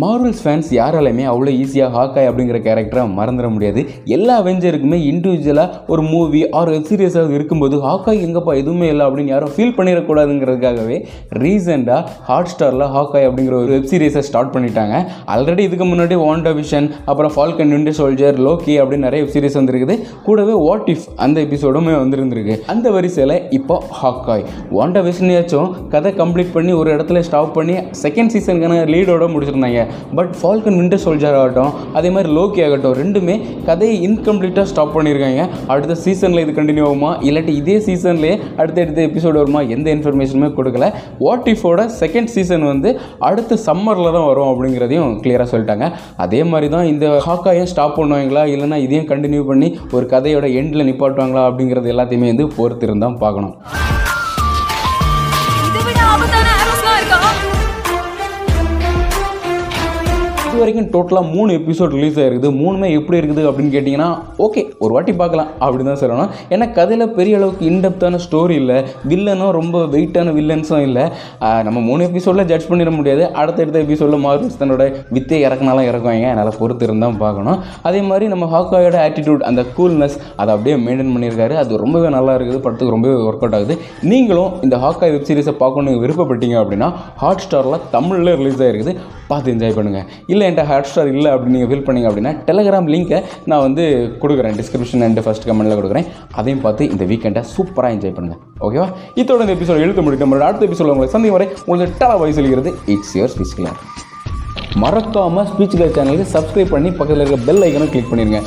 Marvel's fans யாராலையுமே அவ்வளோ ஈஸியாக ஹாக்காய் அப்படிங்கிற கேரக்டரை மறந்துட முடியாது. எல்லா அவெஞ்சருக்குமே இண்டிவிஜுவலாக ஒரு மூவி ஆர் வெப் சீரியஸாக இருக்கும்போது ஹாக்காய் எங்கப்பா எதுவுமே இல்லை அப்படின்னு யாரும் ஃபீல் பண்ணிடக்கூடாதுங்கிறதுக்காகவே ரீசெண்டாக ஹாட் ஸ்டாரில் ஹாக்காய் அப்படிங்கிற ஒரு வெப் சீரிஸை ஸ்டார்ட் பண்ணிட்டாங்க. ஆல்ரெடி இதுக்கு முன்னாடி வாண்டா விஷன் அப்புறம் ஃபால்கன் விண்டர் சோல்ஜர் லோக்கி அப்படின்னு நிறைய வெப் சீரிஸ் வந்திருக்குது. கூடவே வாட் இஃப் அந்த எபிசோடுமே வந்துருந்துருக்கு. அந்த வரிசையில் இப்போ ஹாக்காய் வாண்டா விஷனையாச்சும் கதை கம்ப்ளீட் பண்ணி ஒரு இடத்துல ஸ்டாப் பண்ணி செகண்ட் சீசனுக்கான லீடோட முடிச்சிருந்தாங்க. பட் ஃபால்கன் விண்டர் சோல்ஜர் ஆகட்டும் அதே மாதிரி லோக்கி ஆகட்டும் ரெண்டுமே கதையை இன்கம்ப்ளீட்டாக ஸ்டாப் பண்ணியிருக்காங்க. அடுத்த சீசனில் இது கண்டினியூ ஆகுமா? இல்லாட்டி இதே சீசன்லேயே அடுத்த அடுத்த எபிசோடு வருமா? எந்த இன்ஃபர்மேஷனுமே கொடுக்கல. வாட் இஃபோட செகண்ட் சீசன் வந்து அடுத்த சம்மரில் தான் வரும் அப்படிங்கிறதையும் கிளியராக சொல்லிட்டாங்க. அதே மாதிரி தான் இந்த ஹாக்காயும் ஸ்டாப் பண்ணுவாங்களா? இல்லைனா இதையும் கண்டினியூ பண்ணி ஒரு கதையோட எண்டில் நிப்பாட்டுவாங்களா? அப்படிங்கிறது எல்லாத்தையுமே வந்து பொறுத்திருந்தான் பார்க்கணும். இது வரைக்கும் டோட்டலாக மூணு எபிசோட் ரிலீஸ் ஆயிருக்குது. மூணுமே எப்படி இருக்குது அப்படின்னு கேட்டிங்கன்னா ஓகே ஒரு வாட்டி பார்க்கலாம். அப்படின்னு தான் சொல்லணும் ஏன்னா கதையில் பெரிய அளவுக்கு இன்டெப்த்தான ஸ்டோரி இல்லை வில்லனும் ரொம்ப வெயிட்டான வில்லன்ஸும் இல்லை. நம்ம மூணு எபிசோடில் ஜட்ஜ் பண்ணிட முடியாது. அடுத்தடுத்த எபிசோடில் மார்வல்ஸ் தன்னோட வித்தை இறக்குனாலும் இறக்குவாங்க அதனால் பொறுத்து இருந்தால் பார்க்கணும். அதே மாதிரி நம்ம ஹாக்காயோட ஆட்டிடியூட் அந்த கூல்னஸ் அதை அப்படியே மெயின்டைன் பண்ணியிருக்காரு. அது ரொம்பவே நல்லா இருக்குது. படத்துக்கு ரொம்பவே ஒர்க் அவுட் ஆகுது. நீங்களும் இந்த ஹாக்காய் வெப் சீரிஸை பார்க்கணும் விருப்பப்பட்டீங்க அப்படின்னா ஹாட் ஸ்டாரில் தமிழில் ரிலீஸ் ஆகிருக்குது பார்த்து என்ஜாய் பண்ணுங்கள் இல்லை என்கிட்ட ஹாட் ஸ்டார் இல்லை அப்படின்னு நீங்கள் ஃபீல் பண்ணீங்க அப்படின்னா டெலகிராம் லிங்க்கை நான் வந்து கொடுக்குறேன். டிஸ்கிரிப்ஷன் அண்ட் ஃபஸ்ட் கமெண்ட்டில் கொடுக்குறேன். அதையும் பார்த்து இந்த வீக்கெண்டை சூப்பராக என்ஜாய் பண்ணுங்கள் ஓகேவா இதோட இந்த எபிசோட் எழுத்து முடிக்க நம்மளோட அடுத்த எபிசோட உங்களை சந்தி வரை உங்களுக்கு டலா வயசு சொல்கிறது இட்ஸ் யுவர் ஸ்பீச் கிளார் மறக்காமல் ஸ்பீச் கிளாஸ் சேனலுக்கு சப்ஸ்கிரைப் பண்ணி பக்கத்தில் இருக்க பெல் ஐக்கனை கிளிக் பண்ணிடுங்க